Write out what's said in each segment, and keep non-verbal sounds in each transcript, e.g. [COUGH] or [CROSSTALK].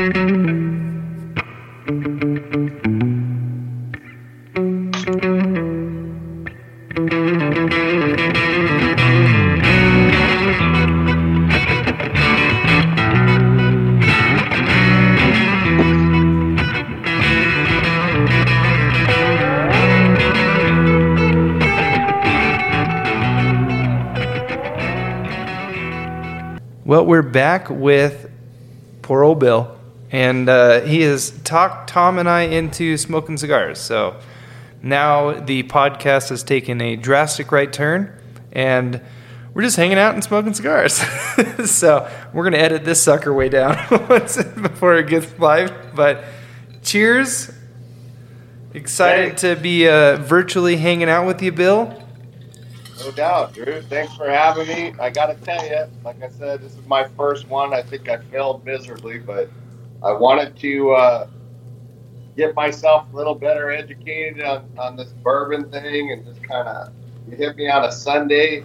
Well, we're back with Pour Ole Bill, and uh, he has talked Tom and I into smoking cigars. So now the podcast has taken a drastic right turn, and we're just hanging out and smoking cigars. [LAUGHS] so we're gonna edit this sucker way down [LAUGHS] before it gets live. But cheers! Excited to be uh, virtually hanging out with you, Bill. No doubt, Drew. Thanks for having me. I got to tell you, like I said, this is my first one. I think I failed miserably, but I wanted to uh, get myself a little better educated on, on this bourbon thing and just kind of you hit me on a Sunday.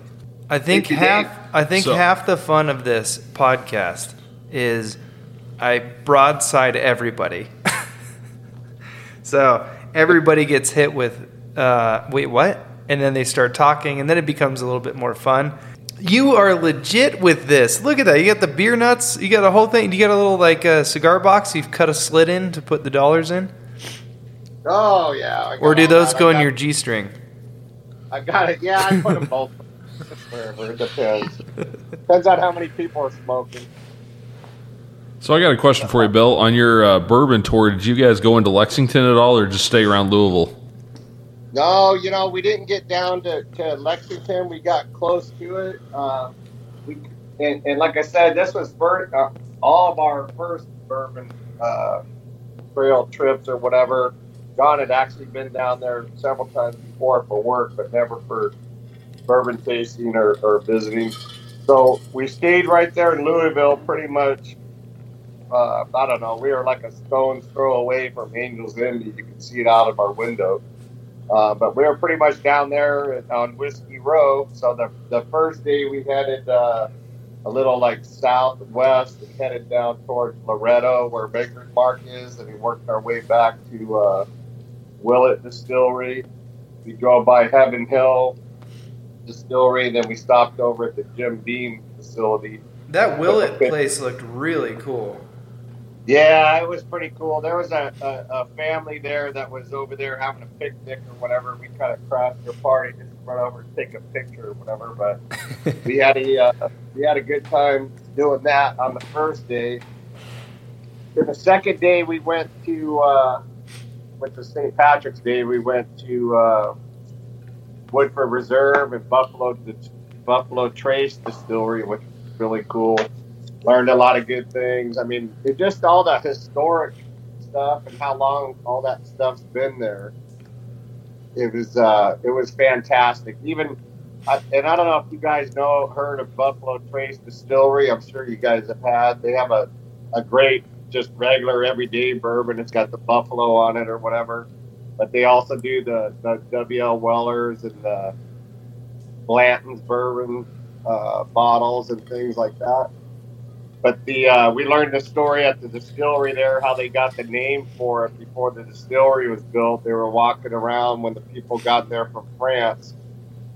I think half. Dave. I think So- half the fun of this podcast is I broadside everybody. [LAUGHS] so everybody gets hit with, uh, wait, what? And then they start talking, and then it becomes a little bit more fun. You are legit with this. Look at that. You got the beer nuts. You got a whole thing. You got a little like uh, cigar box. You've cut a slit in to put the dollars in, Oh yeah. Or do those that. go I in got- your g string? I got it. Yeah, I put them both. Wherever it depends. Depends on how many people are smoking. So I got a question for you, Bill. On your uh, bourbon tour, did you guys go into Lexington at all, or just stay around Louisville? No, you know, we didn't get down to, to Lexington. We got close to it. Uh, we and, and like I said, this was first, uh, all of our first bourbon uh, trail trips or whatever. John had actually been down there several times before for work, but never for bourbon tasting or, or visiting. So we stayed right there in Louisville, pretty much. Uh, I don't know. We were like a stone's throw away from Angels Envy. You could see it out of our window. Uh, but we were pretty much down there on Whiskey Row. So the, the first day we headed uh, a little like southwest and headed down towards Loretto where Maker's Mark is, and we worked our way back to uh, Willett Distillery. We drove by Heaven Hill Distillery, and then we stopped over at the Jim Beam facility. That Willett place looked really cool. Yeah, it was pretty cool. There was a, a, a family there that was over there having a picnic or whatever. We kind of crashed their party just to run over and take a picture or whatever. But [LAUGHS] we had a uh, we had a good time doing that on the first day. Then the second day we went to uh, went to St. Patrick's Day. We went to uh, Woodford Reserve and Buffalo the Buffalo Trace Distillery, which was really cool learned a lot of good things. I mean, just all the historic stuff and how long all that stuff's been there. It was uh, it was fantastic. Even and I don't know if you guys know heard of Buffalo Trace Distillery. I'm sure you guys have had. They have a a great just regular everyday bourbon. It's got the buffalo on it or whatever. But they also do the, the WL Wellers and the Blanton's bourbon uh, bottles and things like that. But the uh, we learned the story at the distillery there, how they got the name for it before the distillery was built. They were walking around when the people got there from France,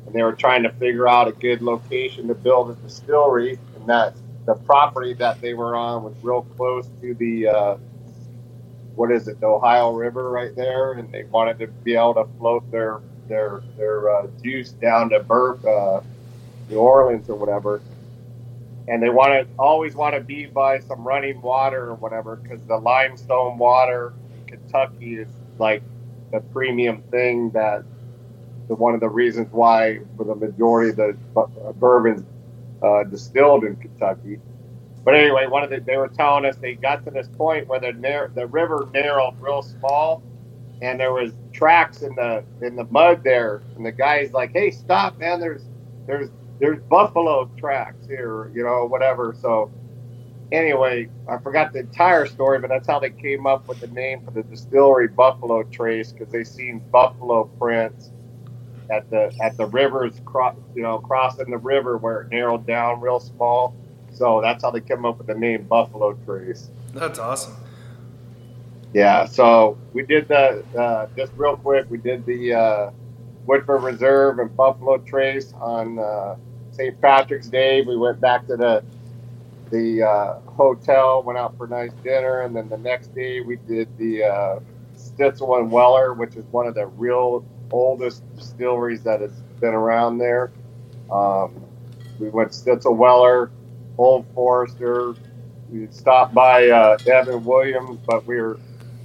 and they were trying to figure out a good location to build a distillery. And that the property that they were on was real close to the uh, what is it, the Ohio River right there, and they wanted to be able to float their their their uh, juice down to Burp, uh, New Orleans or whatever and they want to always want to be by some running water or whatever because the limestone water in Kentucky is like the premium thing that the one of the reasons why for the majority of the bu- bourbons uh, distilled in Kentucky. But anyway, one of the they were telling us they got to this point where the nar- the river narrowed real small, and there was tracks in the in the mud there, and the guy's like, "Hey, stop, man! There's there's there's buffalo tracks here, you know, whatever." So anyway, I forgot the entire story, but that's how they came up with the name for the distillery, Buffalo Trace, because they seen buffalo prints at the at the rivers, cro- you know, crossing the river where it narrowed down real small. So that's how they came up with the name Buffalo Trace. That's awesome. Yeah, so we did the uh, just real quick. We did the uh, Woodford Reserve and Buffalo Trace on uh, St. Patrick's Day. We went back to the the uh, hotel, went out for a nice dinner, and then the next day we did the uh, Stitzel and Weller, which is one of the real oldest distilleries that has been around there. Um, we went Stitzel Weller, Old Forester. We stopped by uh, Evan Williams, but we were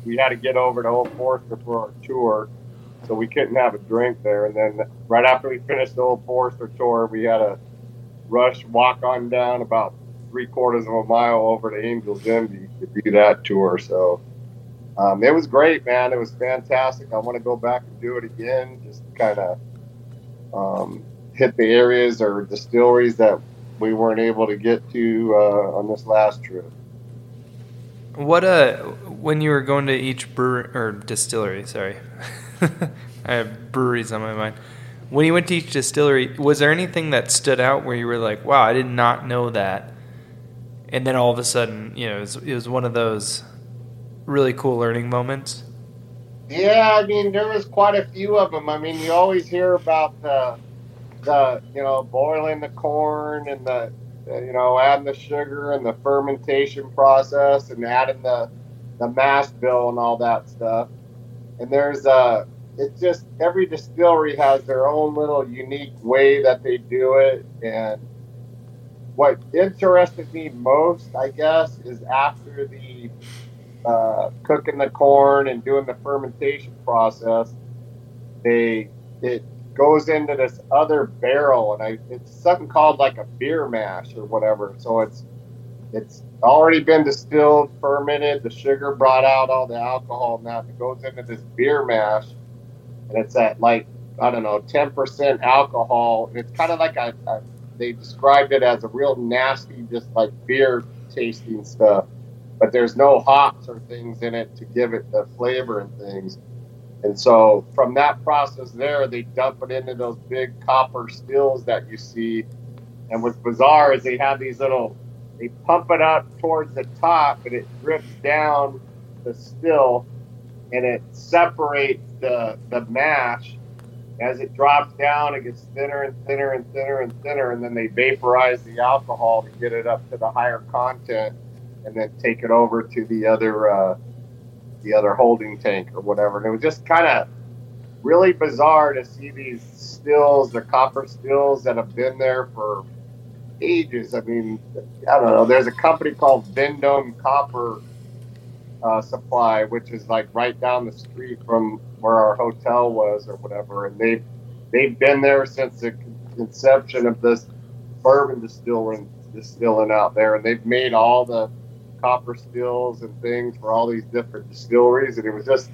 we had to get over to Old Forester for our tour, so we couldn't have a drink there. And then right after we finished the Old Forester tour, we had a rush walk on down about three quarters of a mile over to Angels Envy to do that tour. So um, it was great, man. It was fantastic. I want to go back and do it again. Just kind of um, hit the areas or distilleries that we weren't able to get to uh, on this last trip. What uh, when you were going to each brewery or distillery? Sorry, [LAUGHS] [LAUGHS] I have breweries on my mind. When you went to each distillery, was there anything that stood out where you were like, "Wow, I did not know that," and then all of a sudden, you know, it was, it was one of those really cool learning moments? Yeah, I mean, there was quite a few of them. I mean, you always hear about the, the you know, boiling the corn and the, you know, adding the sugar and the fermentation process and adding the, the mash bill and all that stuff. And there's a, it's just every distillery has their own little unique way that they do it. And what interested me most, I guess, is after the uh, cooking the corn and doing the fermentation process, they it goes into this other barrel, and I it's something called like a beer mash or whatever. So it's it's already been distilled, fermented, the sugar brought out all the alcohol. Now it goes into this beer mash, and it's at like I don't know, ten percent alcohol. And it's kind of like a, a they described it as a real nasty, just like beer tasting stuff but there's no hops or things in it to give it the flavor and things. And so from that process there, they dump it into those big copper stills that you see. And what's bizarre is they have these little, they pump it up towards the top and it drips down the still and it separates the, the mash. As it drops down, it gets thinner and thinner and thinner and thinner. And then they vaporize the alcohol to get it up to the higher content and then take it over to the other uh, the other holding tank or whatever. And it was just kind of really bizarre to see these stills, the copper stills that have been there for ages. I mean, I don't know. There's a company called Vendome Copper uh, Supply, which is like right down the street from where our hotel was or whatever, and they've they've been there since the conception of this bourbon distilling distilling out there, and they've made all the copper stills and things for all these different distilleries, and it was just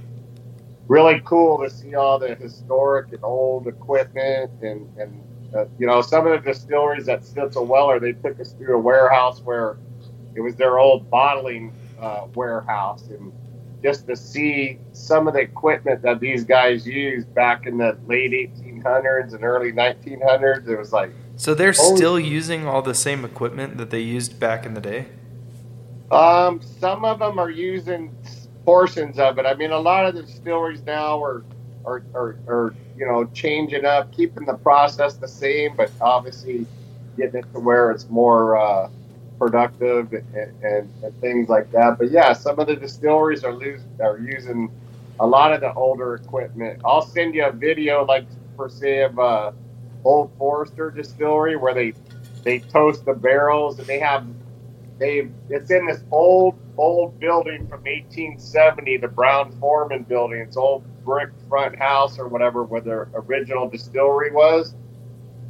really cool to see all the historic and old equipment and and uh, you know some of the distilleries at Stitzel Weller they took us through a warehouse where it was their old bottling uh, warehouse and just to see some of the equipment that these guys used back in the late 1800s and early 1900s it was like so they're still using all the same equipment that they used back in the day um, some of them are using portions of it. I mean, a lot of the distilleries now are, are, are, are you know, changing up, keeping the process the same, but obviously getting it to where it's more uh, productive and, and, and, things like that. But yeah, some of the distilleries are, lose, are using a lot of the older equipment. I'll send you a video, like for say of uh, Old Forester Distillery, where they they toast the barrels and they have they it's in this old old building from 1870, the Brown-Forman building. It's old brick front house or whatever where the original distillery was.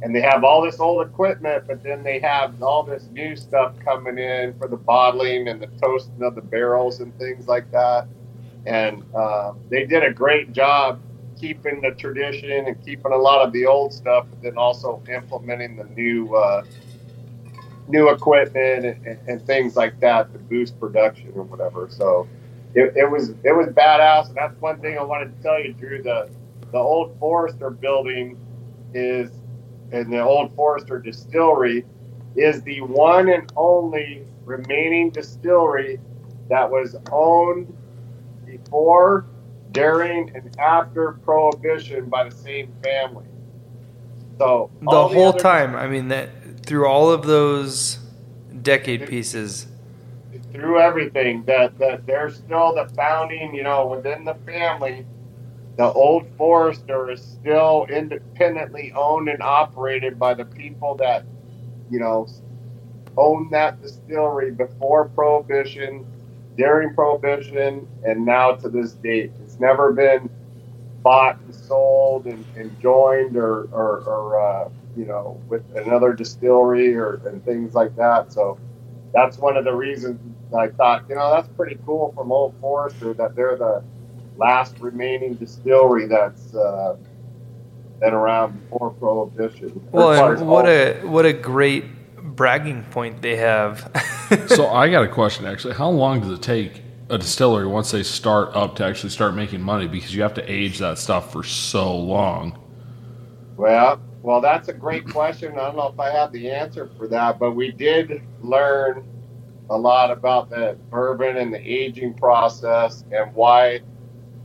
And they have all this old equipment, but then they have all this new stuff coming in for the bottling and the toasting of the barrels and things like that. And uh, they did a great job keeping the tradition and keeping a lot of the old stuff, but then also implementing the new uh, new equipment and, and, things like that to boost production or whatever. So it, it, was it was badass, and that's one thing I wanted to tell you, Drew. The the old Forester building is, and the old Forester distillery is the one and only remaining distillery that was owned before, during, and after Prohibition by the same family. So The whole time, I mean that through all of those decade pieces. through everything that that they're still the founding you know within the family the old forester is still independently owned and operated by the people that you know owned that distillery before prohibition during prohibition and now to this date it's never been bought and sold and, and joined or, or, or uh, you know with another distillery or and things like that so that's one of the reasons I thought, you know, that's pretty cool from Old Forester that they're the last remaining distillery that's uh, been around before Prohibition. Well, As far as and what a what a great bragging point they have. [LAUGHS] So I got a question actually. How long does it take a distillery once they start up to actually start making money? Because you have to age that stuff for so long. Well, well, that's a great question. I don't know if I have the answer for that, but we did learn a lot about the bourbon and the aging process and why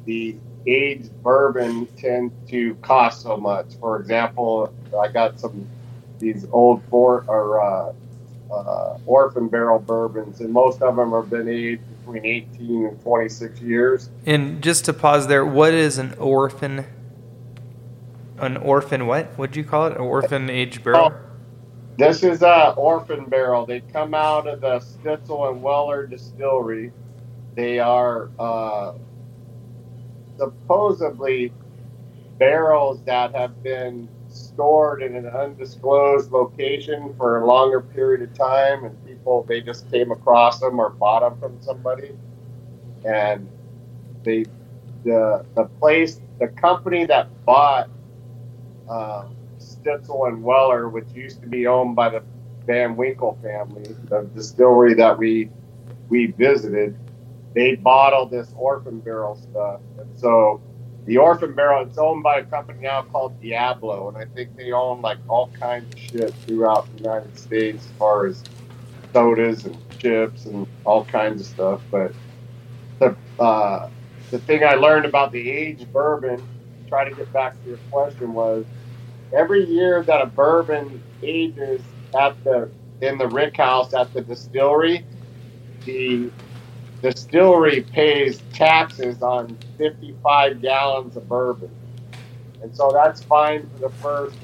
the aged bourbon tend to cost so much. For example, I got some these old four or uh, uh, orphan barrel bourbons, and most of them have been aged between 18 and 26 years. and just to pause there, what is an orphan? An orphan what? What'd you call it? An orphan age barrel? Oh. This is a orphan barrel. They come out of the Stitzel and Weller distillery. They are uh, supposedly barrels that have been stored in an undisclosed location for a longer period of time, and people they just came across them or bought them from somebody, and they the the place the company that bought. Um, Stitzel and Weller, which used to be owned by the Van Winkle family, the distillery that we we visited, they bottled this orphan barrel stuff. And so the orphan barrel, it's owned by a company now called Diageo, and I think they own like all kinds of shit throughout the United States as far as sodas and chips and all kinds of stuff. But the uh, the thing I learned about the aged bourbon, try to get back to your question, was every year that a bourbon ages at the in the rick house at the distillery, the distillery pays taxes on 55 gallons of bourbon, and so that's fine for the first,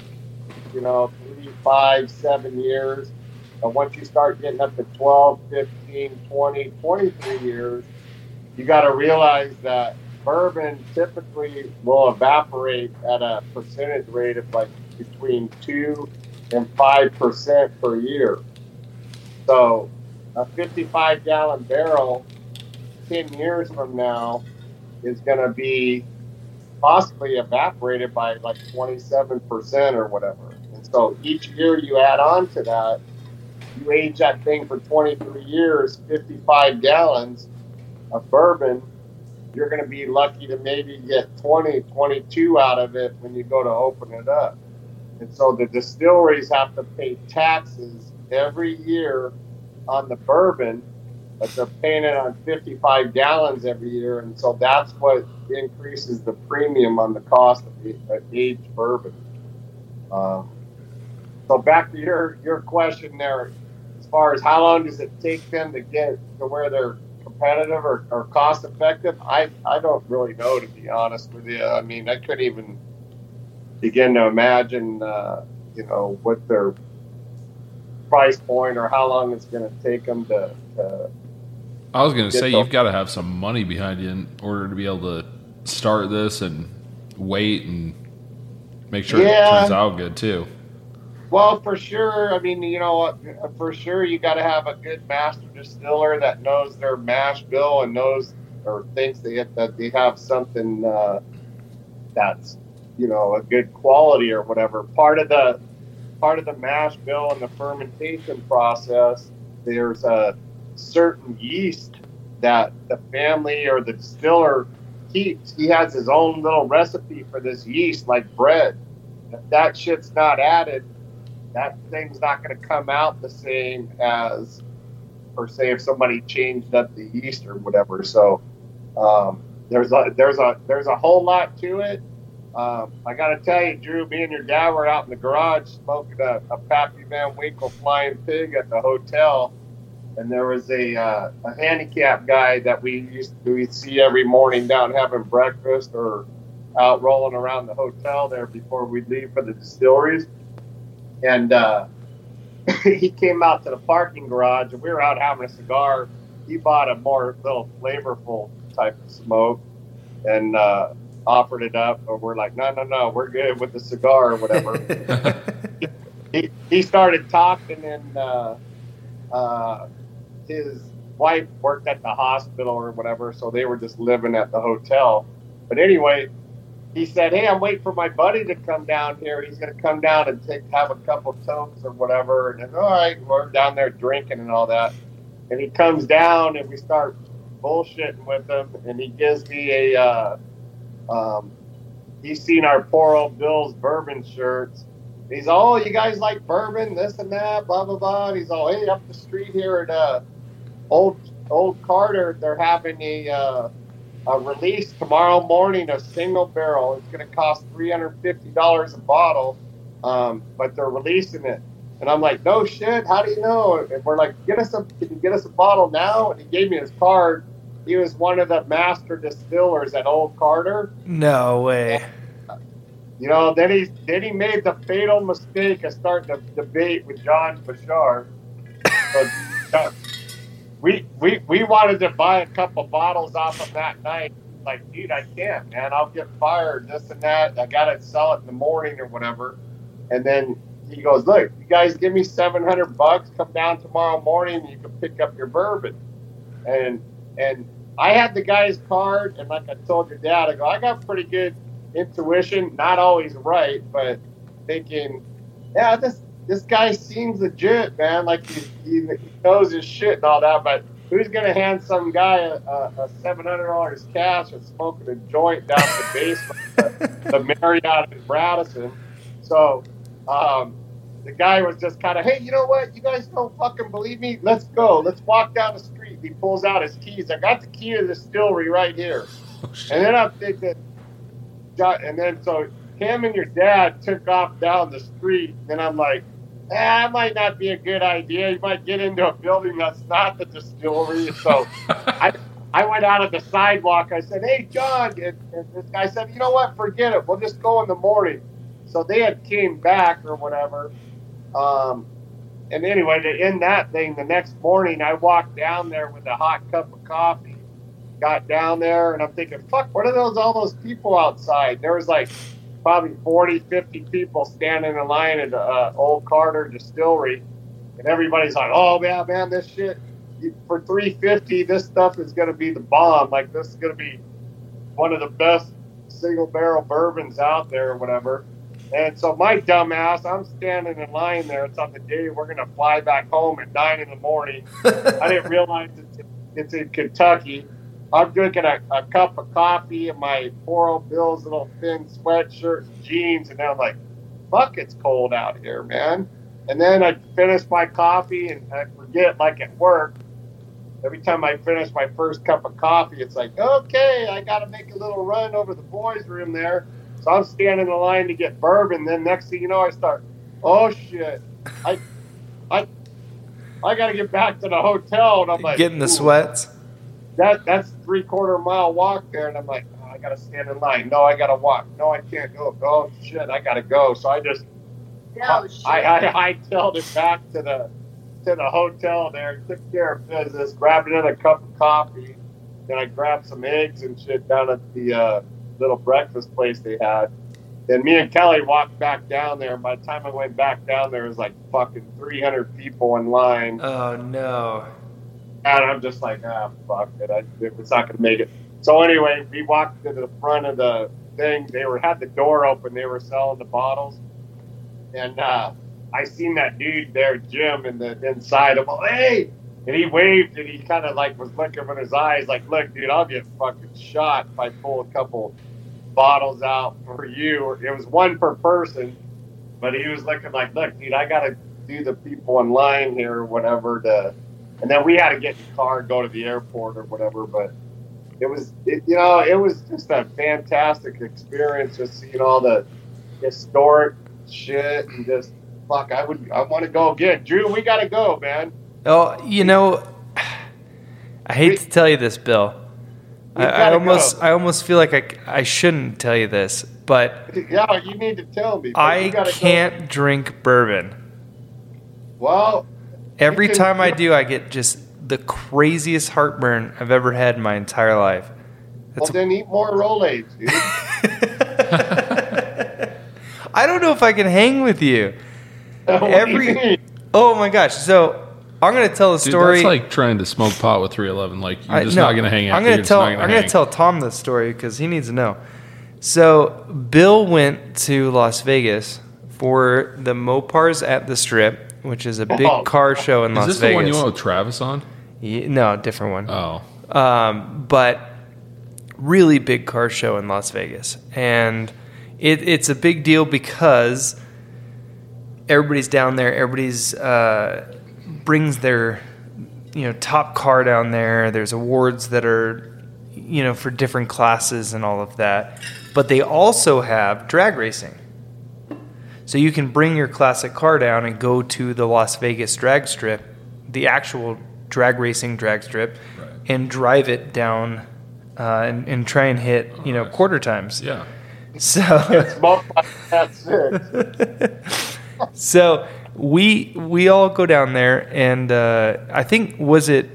you know, three, five, seven years. But once you start getting up to 12, 15, 20, 23 years, you got to realize that bourbon typically will evaporate at a percentage rate of like between two and five percent per year. So a 55 gallon barrel 10 years from now is going to be possibly evaporated by like 27% or whatever. And so each year you add on to that, you age that thing for 23 years, 55 gallons of bourbon, you're going to be lucky to maybe get 20, 22 out of it when you go to open it up. And so the distilleries have to pay taxes every year on the bourbon, but they're paying it on 55 gallons every year. And so that's what increases the premium on the cost of the uh, aged bourbon. Um, so back to your, your question there, as far as how long does it take them to get to where they're competitive or, or cost effective, I, I don't really know, to be honest with you. I mean, I couldn't even begin to imagine, uh, you know, what their price point or how long it's going to take them to, to I was going to say you've got to have some money behind you in order to be able to start this and wait and make sure Yeah. it turns out good too. Well, for sure. I mean, you know, for sure, you got to have a good master distiller that knows their mash bill and knows or thinks they have, that they have something uh, that's, you know, a good quality or whatever. Part of the part of the mash bill and the fermentation process, there's a certain yeast that the family or the distiller keeps. He has his own little recipe for this yeast, like bread. If that shit's not added, that thing's not going to come out the same as per se if somebody changed up the yeast or whatever. So um, there's a there's a there's a whole lot to it. Um, I got to tell you, Drew, me and your dad were out in the garage smoking a, a Pappy Van Winkle flying pig at the hotel, and there was a uh, a handicap guy that we used to we'd see every morning down having breakfast or out rolling around the hotel there before we'd leave for the distilleries, and uh, [LAUGHS] he came out to the parking garage, and we were out having a cigar. He bought a more little flavorful type of smoke, and uh, offered it up, but we're like, no, no, no, we're good with the cigar or whatever. [LAUGHS] he, he started talking, and uh, uh, his wife worked at the hospital or whatever, so they were just living at the hotel. But anyway, he said, "Hey, I'm waiting for my buddy to come down here. He's going to come down and take have a couple tokes or whatever." And then, all right, we're down there drinking and all that. And he comes down, and we start bullshitting with him, and he gives me a. Uh, um, he's seen our Pour Ole Bill's bourbon shirts. He's all, oh, you guys like bourbon, this and that, blah blah blah. And he's all, hey, up the street here at uh, old old Carter, they're having a uh, a release tomorrow morning, a single barrel. It's going to cost three hundred fifty dollars a bottle, um, but they're releasing it. And I'm like, no shit. How do you know? And we're like, get us a, can you get us a bottle now? And he gave me his card he was one of the master distillers at Old Carter. No way. You know, then he then he made the fatal mistake of starting a debate with John Bashar. So, [LAUGHS] uh, we we we wanted to buy a couple bottles off of that night. Like, dude, I can't, man. I'll get fired. This and that. I gotta sell it in the morning or whatever. And then he goes, look, you guys give me seven hundred bucks. Come down tomorrow morning. You can pick up your bourbon. And and I had the guy's card, and like I told your dad, I go, I got pretty good intuition, not always right, but thinking, yeah, this this guy seems legit, man. Like he, he, knows his shit and all that. But who's gonna hand some guy a, a seven hundred dollars cash and smoking a joint down the basement, the, the [LAUGHS] Marriott in Radisson? So um, the guy was just kind of, hey, you know what? You guys don't fucking believe me. Let's go. Let's walk down the street. He pulls out his keys. I got the key to the distillery right here. Oh, and then I'm thinking, and then so him and your dad took off down the street. And I'm like, that might not be a good idea. You might get into a building that's not the distillery. So [LAUGHS] I, I went out on the sidewalk. I said, hey, John. And, and this guy said, you know what? Forget it. We'll just go in the morning. So they had came back or whatever. Um, and anyway, to end that thing, the next morning I walked down there with a hot cup of coffee. Got down there and I'm thinking, fuck, what are those all those people outside? There was like probably 40, 50 people standing in line at uh, Old Carter Distillery, and everybody's like, "Oh man, man, this shit for 350, this stuff is gonna be the bomb. Like this is gonna be one of the best single barrel bourbons out there, or whatever." And so my dumbass, I'm standing in line there. It's on the day we're going to fly back home at nine in the morning. [LAUGHS] I didn't realize it's, it's in Kentucky. I'm drinking a, a, cup of coffee and my Pour Ole Bill's little thin sweatshirt and jeans. And then I'm like, fuck, it's cold out here, man. And then I finish my coffee and I forget, like at work, every time I finish my first cup of coffee, it's like, okay, I got to make a little run over the boys' room there so I'm standing in line to get bourbon. Then next thing you know, I start, oh shit, I, I, I got to get back to the hotel. And I'm like, getting the sweats. That that's three quarter mile walk there, and I'm like, oh, I got to stand in line. No, I got to walk. No, I can't go. Oh shit, I got to go. So I just, oh, I, I, I tailed it back to the to the hotel there, took care of business, grabbed another cup of coffee, then I grabbed some eggs and shit down at the. Uh, little breakfast place they had. And me and Kelly walked back down there. By the time I went back down there, it was like fucking 300 people in line. Oh, no. And I'm just like, ah, fuck it. I, it's not going to make it. So anyway, we walked to the front of the thing. They were had the door open. They were selling the bottles. And uh, I seen that dude there, Jim, in the inside. Like, hey! And he waved and he kind of like was looking in his eyes, like, look, dude, I'll get fucking shot if I pull a couple bottles out for you. It was one per person, but he was looking like, look, dude, I got to do the people in line here or whatever to and then we had to get in the car and go to the airport or whatever. But it was, it, you know, it was just a fantastic experience, just seeing all the historic shit and just fuck. I would, I want to go again. Drew, we got to go, man. Oh, you know, I hate to tell you this, Bill. I, I almost, go. I almost feel like I, I shouldn't tell you this, but Yeah, you need to tell me. I we gotta go. can't drink bourbon. Well, Every time I do, I get just the craziest heartburn I've ever had in my entire life. well, then eat more Rolaids, dude. [LAUGHS] [LAUGHS] I don't know if I can hang with you. What do you Every- mean? Oh my gosh! So I'm gonna tell a Dude, story. that's like trying to smoke pot with 311. Like you're I- just no, not going to hang out. I'm gonna just tell. not I'm gonna gonna tell Tom this story because he needs to know. So Bill went to Las Vegas for the Mopars at the Strip, which is a big Oh. car show in Is Las Vegas. Is this the one you went with Travis on? Ye- no, different one. Oh, um, but really big car show in Las Vegas, and it, it's a big deal because everybody's down there. Everybody's uh, brings their you know top car down there. There's awards that are you know for different classes and all of that, but they also have drag racing. So you can bring your classic car down and go to the Las Vegas drag strip, the actual drag racing drag strip, Right. and drive it down uh, and, and try and hit you know nice. quarter times. yeah. So [LAUGHS] that's six. [LAUGHS] so we we all go down there and uh, I think was it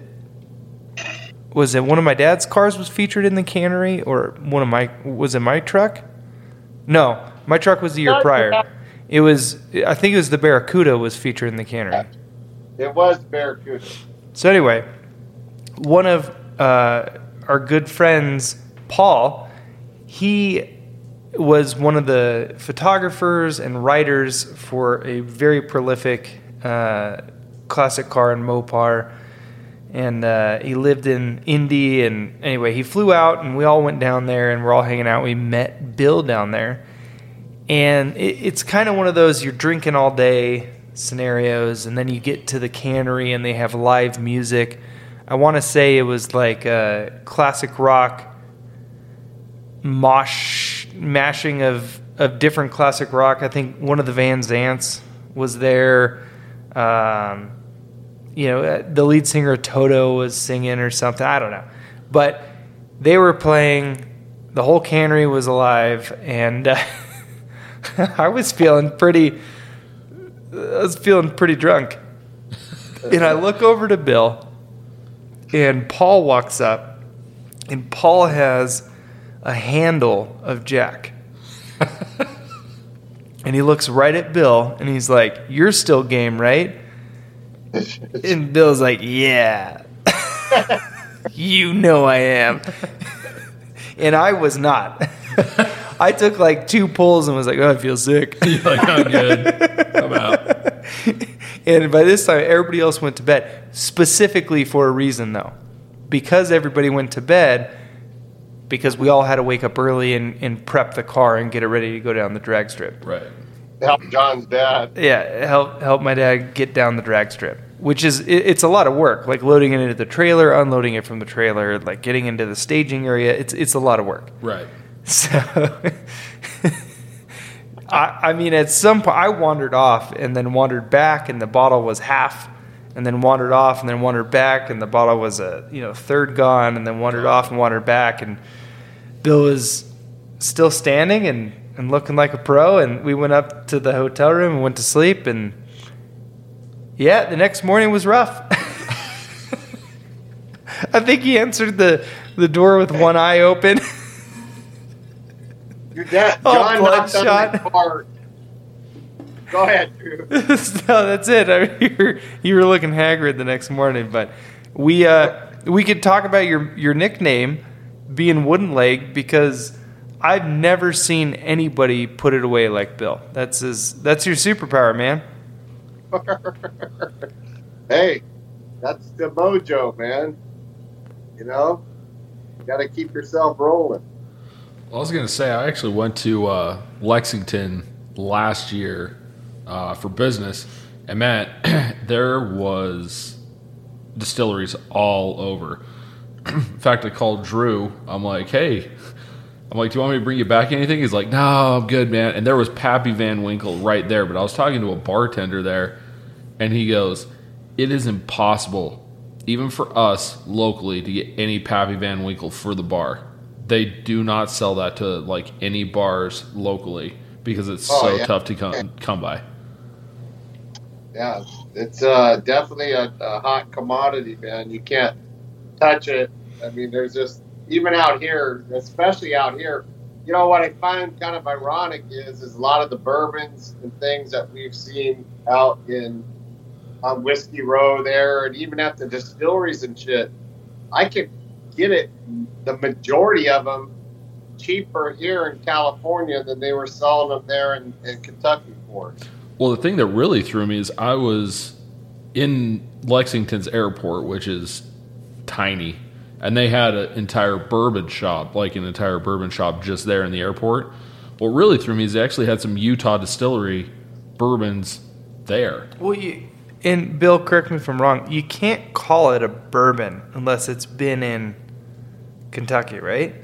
was it one of my dad's cars was featured in the cannery or one of my was it my truck? No, my truck was the year No, prior. It was I think it was the Barracuda was featured in the cannery. It was Barracuda. So anyway, one of uh, our good friends, Paul, he was one of the photographers and writers for a very prolific uh, classic car in Mopar. And uh, he lived in Indy. And anyway, he flew out, and we all went down there, and we're all hanging out. We met Bill down there. And it, it's kind of one of those you're drinking all day scenarios, and then you get to the cannery and they have live music. I want to say it was like a classic rock mosh mashing of of different classic rock. I think one of the Van Zants was there. Um, you know, uh, the lead singer Toto was singing or something. I don't know, but they were playing. The whole cannery was alive, and uh, [LAUGHS] [LAUGHS] I was feeling pretty. I was feeling pretty drunk, and I look over to Bill, and Paul walks up, and Paul has a handle of Jack. [LAUGHS] and he looks right at Bill and he's like, You're still game, right? [LAUGHS] And Bill's like, Yeah. you know I am. and I was not. I took like two pulls and was like, Oh, I feel sick. [LAUGHS] You're like, I'm good. I'm out. [LAUGHS] and by this time, everybody else went to bed, specifically for a reason, though. Because everybody went to bed, because we all had to wake up early and, and prep the car and get it ready to go down the drag strip. Right. Help John's dad. Yeah, help help my dad get down the drag strip, which is it, it's a lot of work. Like loading it into the trailer, unloading it from the trailer, like getting into the staging area. It's it's a lot of work. Right. So, [LAUGHS] I, I mean, at some point, I wandered off and then wandered back, and the bottle was half, and then wandered off and then wandered back, and the bottle was a you know third gone, and then wandered off and wandered back, and Bill was still standing and, and looking like a pro, and we went up to the hotel room and went to sleep, and yeah, the next morning was rough. [LAUGHS] I think he answered the the door with one eye open. [LAUGHS] Your dad, Oh, John knocked on bloodshot. the car. Go ahead, Drew. [LAUGHS] no, that's it. I mean, [LAUGHS] you, were, you were looking haggard the next morning, but we uh, we could talk about your your nickname being Wooden Leg because I've never seen anybody put it away like Bill. That's his. That's your superpower, man. [LAUGHS] hey, that's the mojo, man. You know, you got to keep yourself rolling. I was gonna say I actually went to uh, Lexington last year uh, for business, and man, [CLEARS THROAT] there was distilleries all over. [CLEARS THROAT] In fact, I called Drew. I'm like, hey, I'm like, do you want me to bring you back anything? He's like, no, I'm good, man. And there was Pappy Van Winkle right there. But I was talking to a bartender there, and he goes, it is impossible, even for us locally, to get any Pappy Van Winkle for the bar. They do not sell that to like any bars locally because it's Oh, so yeah. tough to come come by. Yeah, it's uh, definitely a, a hot commodity, man. You can't touch it. I mean, there's just even out here, especially out here. You know what I find kind of ironic is is a lot of the bourbons and things that we've seen out in on Whiskey Row there, and even at the distilleries and shit. I could get it, the majority of them, cheaper here in California than they were selling them there in, in Kentucky for. Well, the thing that really threw me is I was in Lexington's airport, which is tiny, and they had an entire bourbon shop, like an entire bourbon shop just there in the airport. What really threw me is they actually had some Utah distillery bourbons there. Well, you, and Bill, correct me if I'm wrong. You can't call it a bourbon unless it's been in Kentucky, right?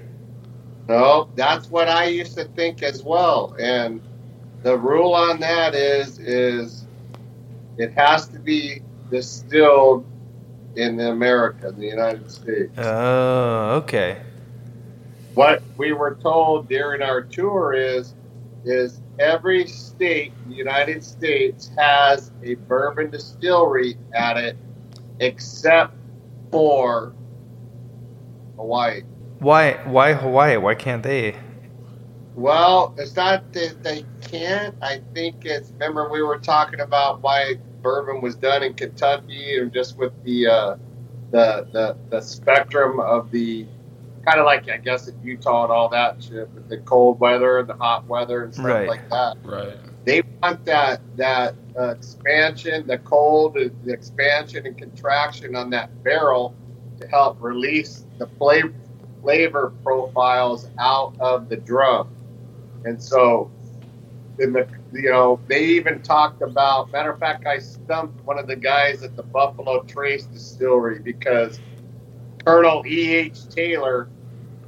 No, that's what I used to think as well. And the rule on that is is it has to be distilled in America, in the United States. Oh, okay. What we were told during our tour is is every state in the United States has a bourbon distillery at it except for Hawaii. Why? Why Hawaii? Why can't they? Well, it's not that they can't. I think it's. Remember, we were talking about why bourbon was done in Kentucky, and just with the uh, the, the the spectrum of the kind of like I guess in Utah and all that shit, with the cold weather and the hot weather and stuff Right. like that. Right. They want that that uh, expansion, the cold, the expansion and contraction on that barrel to help release the flavor profiles out of the drum. And so, in the you know, they even talked about. Matter of fact, I stumped one of the guys at the Buffalo Trace Distillery because Colonel E. H. Taylor,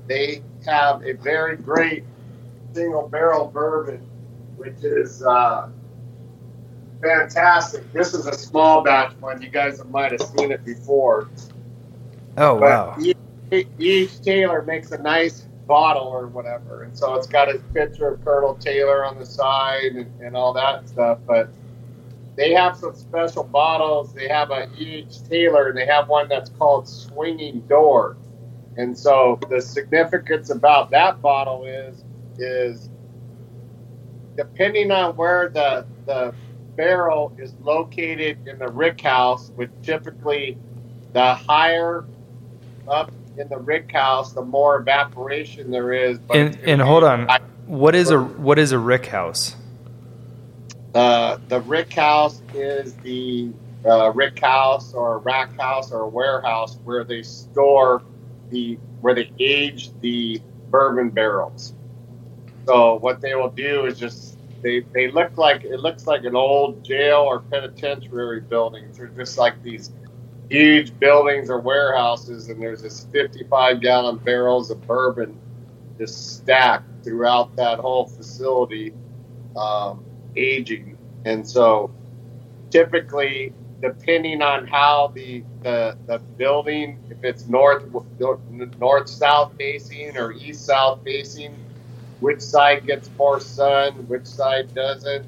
they have a very great single barrel bourbon, which is uh, fantastic. This is a small batch one. You guys might have seen it before. Oh wow. E- E- Each Taylor makes a nice bottle or whatever, and so it's got his picture of Colonel Taylor on the side and, and all that stuff. But they have some special bottles. They have a E.H. Taylor, and they have one that's called Swinging Door. And so the significance about that bottle is is depending on where the the barrel is located in the rick house, which typically the higher up in the rick house, the more evaporation there is. But And and hold on. What is a what is a rick house? Uh, the rick house is the uh, rick house or rack house or warehouse where they store the where they age the bourbon barrels. So what they will do is just they, they look like it looks like an old jail or penitentiary buildings. They're just like these huge buildings or warehouses, and there's this 55 gallon barrels of bourbon just stacked throughout that whole facility. Um, aging. And so typically, depending on how the, the, the building, if it's north, north south facing or east south facing, which side gets more sun, which side doesn't.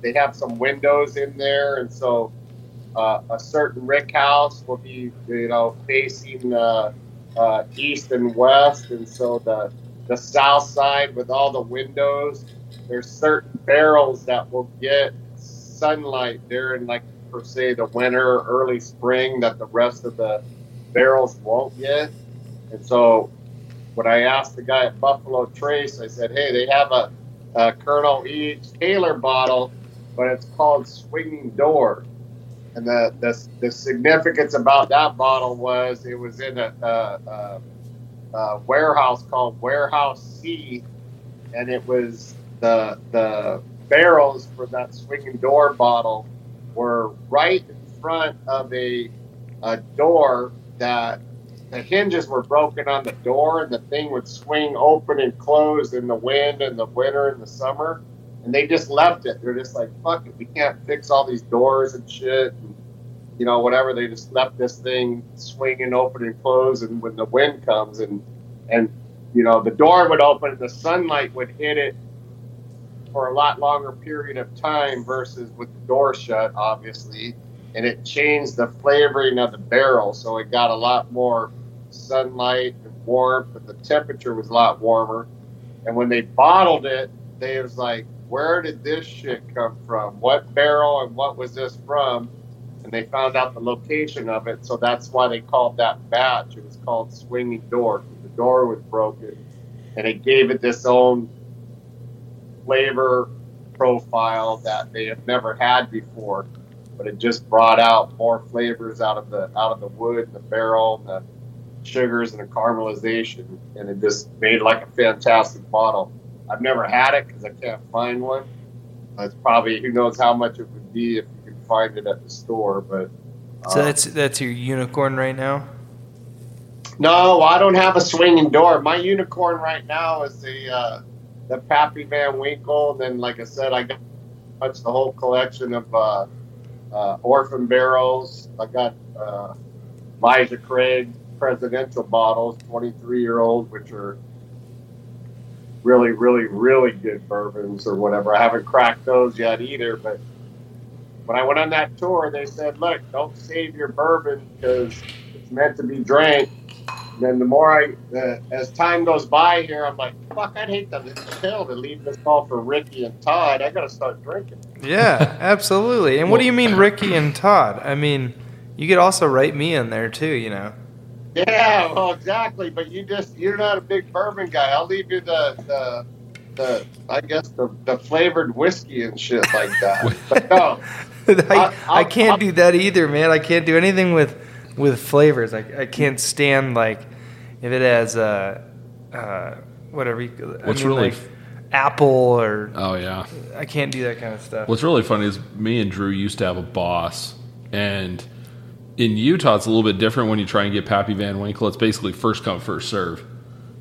They have some windows in there. And so uh, a certain rick house will be, you know, facing uh, uh, east and west. And so the, the south side with all the windows there's certain barrels that will get sunlight during like per se the winter early spring that the rest of the barrels won't get. And so when i asked the guy at buffalo trace i said hey they have a, a colonel e. Taylor bottle but it's called swinging door and the, the, the significance about that bottle was it was in a, a, a, a warehouse called warehouse c and it was the the barrels for that swinging door bottle were right in front of a a door that the hinges were broken on the door, and the thing would swing open and close in the wind in the winter and the summer. And they just left it. They're just like, fuck it, we can't fix all these doors and shit. And, you know, whatever. They just left this thing swinging open and closed, and when the wind comes and and you know the door would open, the sunlight would hit it for a lot longer period of time versus with the door shut, obviously, and it changed the flavoring of the barrel, so it got a lot more sunlight and warmth, and the temperature was a lot warmer. And when they bottled it, they was like, "Where did this shit come from? What barrel and what was this from?" And they found out the location of it, so that's why they called that batch. It was called Swinging Door. Because the door was broken, and it gave it this own flavor profile that they have never had before. But it just brought out more flavors out of the out of the wood, the barrel, the sugars, and the caramelization, and it just made like a fantastic bottle. I've never had it because I can't find one. It's probably who knows how much it would be if you could find it at the store, but. So uh, that's that's your unicorn right now. No, I don't have a swinging door. My unicorn right now is the uh, the Pappy Van Winkle. And then, like I said, I got much the whole collection of uh, uh, orphan barrels. I got uh, Craig presidential bottles, 23 year old, which are really, really, really good bourbons or whatever. I haven't cracked those yet either, but when I went on that tour, they said, "Look, don't save your bourbon because it's meant to be drank." And then the more I, as time goes by here, I'm like, "Fuck, I'd hate to chill to leave this all for Ricky and Todd. I got to start drinking." Yeah, absolutely. And what do you mean, Ricky and Todd? I mean, you could also write me in there too. You know. Yeah, well, exactly. But you just you're not a big bourbon guy. I'll leave you the the the I guess the, the flavored whiskey and shit like that. but no, [LAUGHS] I, I'll- I can't I'll- do that either, man. I can't do anything with with flavors. I, I can't stand like if it has uh, uh, whatever. You, I What's mean, really like apple or Oh yeah. I can't do that kind of stuff. What's really funny is me and Drew used to have a boss, and in Utah it's a little bit different when you try and get Pappy Van Winkle. It's basically first come first serve,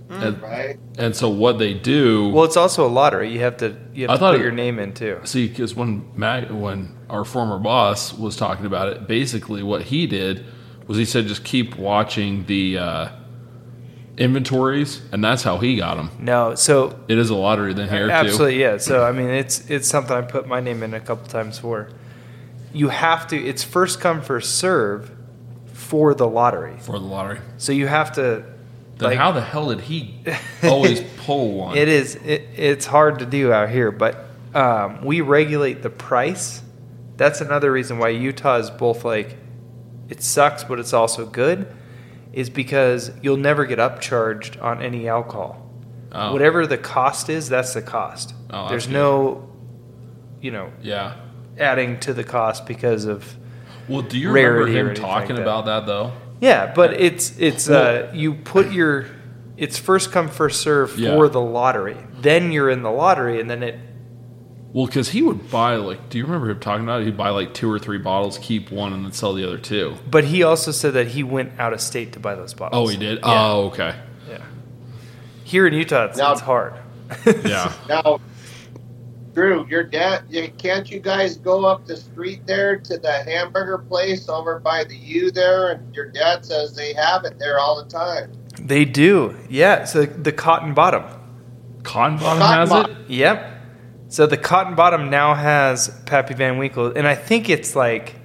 and, right? and so what they do. Well, it's also a lottery. You have to you have I to thought put it- your name in too. See, because when Matt, when our former boss was talking about it, basically what he did was he said just keep watching the uh, inventories, and that's how he got them. No, so It is a lottery then here too. absolutely yeah. So I mean, it's it's something I put my name in a couple times for. You have to. It's first come first serve for the lottery. for the lottery. So you have to. Then like- how the hell did he always [LAUGHS] pull one? It is. It, it's hard to do out here, but um, we regulate the price. That's another reason why Utah is both like it sucks, but it's also good, is because you'll never get upcharged on any alcohol. Oh, Whatever the cost is, that's the cost. Oh, There's no, you know, Yeah. Adding to the cost because of Well, do you remember him anything talking like about that though? yeah. But it's it's Well- uh, you put your it's first come first serve for the lottery. Then you're in the lottery, and then it Well, because he would buy like, do you remember him talking about? it? He'd buy like two or three bottles, keep one, and then sell the other two. But he also said that he went out of state to buy those bottles. Oh, he did. Yeah. Oh, okay. yeah. Here in Utah, it's, Now- it's hard. Yeah. [LAUGHS] Now, Drew, your dad, you- can't you guys go up the street there to the hamburger place over by the U there? And your dad says they have it there all the time. they do. Yeah. So the Cotton Bottom. Cotton Bottom Cotton has Bottom. it. Yep. So the Cotton Bottom now has Pappy Van Winkle, and I think it's like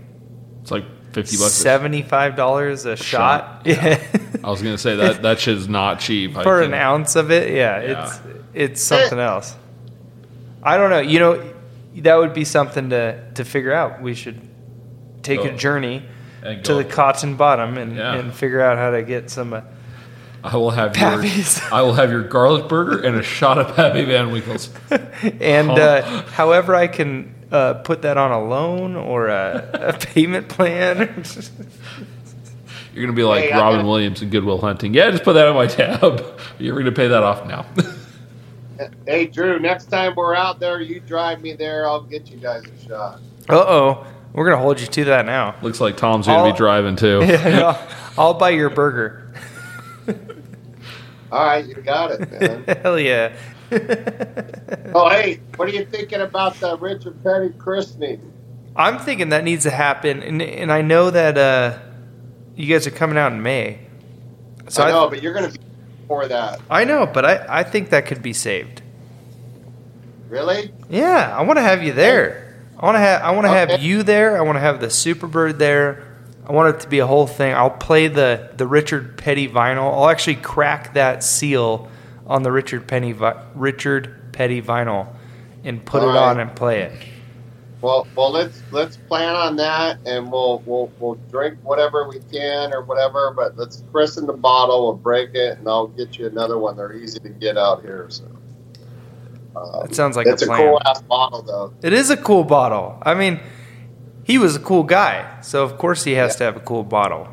It's like fifty bucks. seventy-five dollars a shot. [LAUGHS] Yeah. I was gonna say that that shit is not cheap. For an ounce of it, yeah, Yeah. it's it's something eh. else. I don't know. You know, that would be something to to figure out. We should take Go. a journey to the Cotton Bottom and, Yeah. and figure out how to get some. Uh, I will have Pappy's. your I will have your garlic burger and a shot of Pappy Van Winkles. [LAUGHS] and Oh. uh, however I can uh, put that on a loan or a, a payment plan. You're gonna be like Hey, Robin gotta- Williams in Good Will Hunting. Yeah, just put that on my tab. [LAUGHS] You're gonna pay that off now. [LAUGHS] Hey, Drew, next time we're out there, you drive me there. I'll get you guys a shot. uh oh. We're gonna hold you to that now. Looks like Tom's going to I'll- be driving too. [LAUGHS] I'll, I'll buy your burger. [LAUGHS] All right, you got it, man. [LAUGHS] Hell yeah. oh, hey, what are you thinking about the Richard Petty christening? I'm thinking that needs to happen, and and I know that uh, you guys are coming out in May. So I I, know, but you're going to be for that. I know, but I, I think that could be saved. Really? Yeah, I want to have you there. I want to have I want to have you there. I want to have the Superbird there. I want it to be a whole thing. I'll play the the Richard Petty vinyl. I'll actually crack that seal on the Richard Penny vi- Richard Petty vinyl and put All it right. on and play it. Well, well, let's let's plan on that, and we'll we'll we'll drink whatever we can or whatever. But let's christen the bottle. We'll break it, and I'll get you another one. They're easy to get out here. So um, That sounds like it's a a, cool ass bottle, though. It is a cool bottle. I mean, he was a cool guy, so of course he has to have a cool bottle.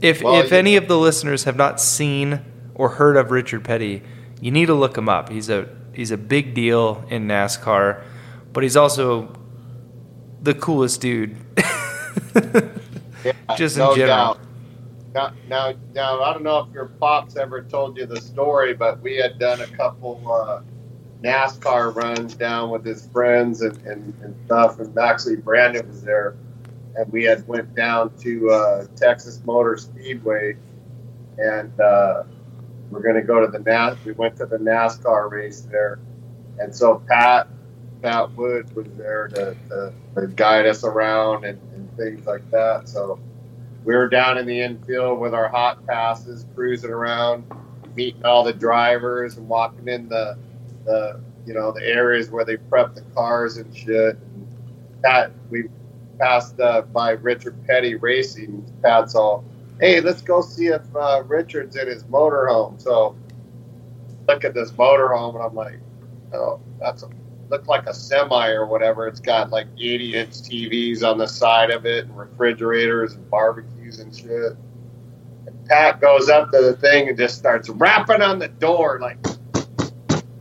If Well, if you- any of the listeners have not seen or heard of Richard Petty, you need to look him up. He's a he's a big deal in NASCAR, but he's also the coolest dude. [LAUGHS] Yeah, [LAUGHS] Just in no general. doubt. Now, now, now, I don't know if your pops ever told you the story, but we had done a couple uh, NASCAR runs down with his friends and, and, and stuff, and actually Brandon was there, and we had went down to uh, Texas Motor Speedway, and uh, we're going to go to the NAS. We went to the NASCAR race there, and so Pat Pat Wood was there to, to, to guide us around and, and things like that. So we were down in the infield with our hot passes, cruising around, meeting all the drivers and walking in the, the you know the areas where they prep the cars and shit. And Pat, we passed uh, by Richard Petty Racing. Pat's all, hey, let's go see if uh, Richard's in his motorhome. So look at this motorhome, and I'm like, oh, that's a looked like a semi or whatever. It's got like 80 inch TVs on the side of it and refrigerators and barbecues and shit. And Pat goes up to the thing and just starts rapping on the door, like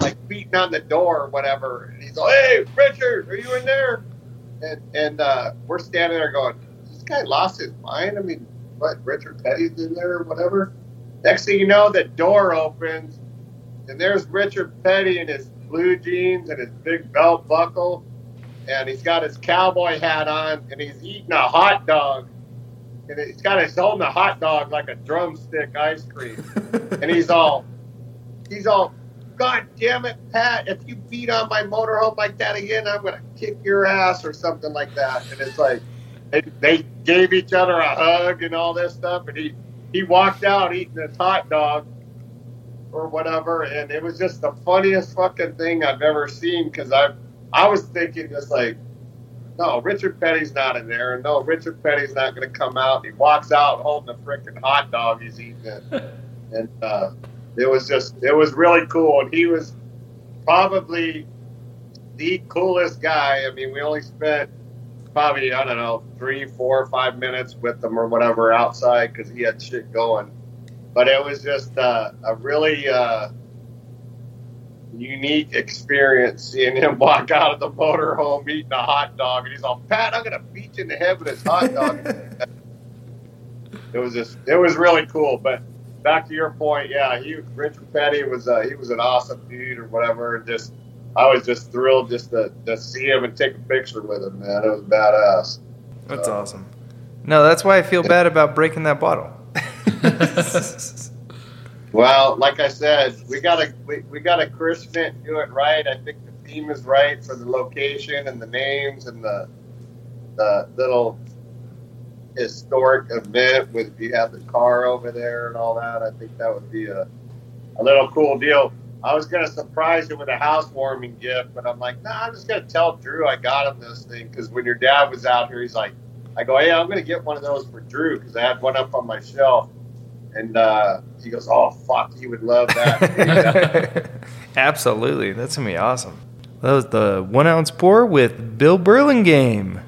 like beating on the door or whatever. And he's like, "Hey, Richard, are you in there?" And and uh, we're standing there going, "This guy lost his mind." I mean, what? Richard Petty's in there or whatever. Next thing you know, the door opens and there's Richard Petty in his blue jeans and his big belt buckle, and he's got his cowboy hat on, and he's eating a hot dog, and he's got his holding a hot dog like a drumstick ice cream, [LAUGHS] and he's all, he's all, God damn it, Pat! If you beat on my motorhome like that again, I'm gonna kick your ass or something like that. And it's like they, they gave each other a hug and all this stuff, and he he walked out eating this hot dog or whatever, and it was just the funniest fucking thing I've ever seen because I I was thinking just like, no, Richard Petty's not in there, and no, Richard Petty's not going to come out. And he walks out holding a freaking hot dog he's eating it, [LAUGHS] and uh, it was just it was really cool, and he was probably the coolest guy. I mean, we only spent probably I don't know three, four, five minutes with him or whatever outside because he had shit going but it was just uh, a really uh, unique experience seeing him [LAUGHS] walk out of the motorhome eating a hot dog, and he's all, "Pat, I'm gonna beat you in the head with this hot dog." [LAUGHS] it was just, it was really cool. But back to your point, yeah, he Richard Petty was uh, he was an awesome dude or whatever, and just I was just thrilled just to, to see him and take a picture with him, man. It was badass. That's awesome. No, that's why I feel bad about breaking that bottle. Well, like I said, we gotta we, we gotta christen it, do it right. I think the theme is right for the location and the names and the the little historic event with you have the car over there and all that. I think that would be a a little cool deal. I was gonna surprise you with a housewarming gift, but I'm like, nah, I'm just gonna tell Drew I got him this thing because when your dad was out here, he's like, I go, hey, I'm gonna get one of those for Drew because I had one up on my shelf. And uh, he goes, "Oh fuck, he would love that." [LAUGHS] [LAUGHS] Absolutely. That's going to be awesome. That was the one ounce pour with Bill Burlingame.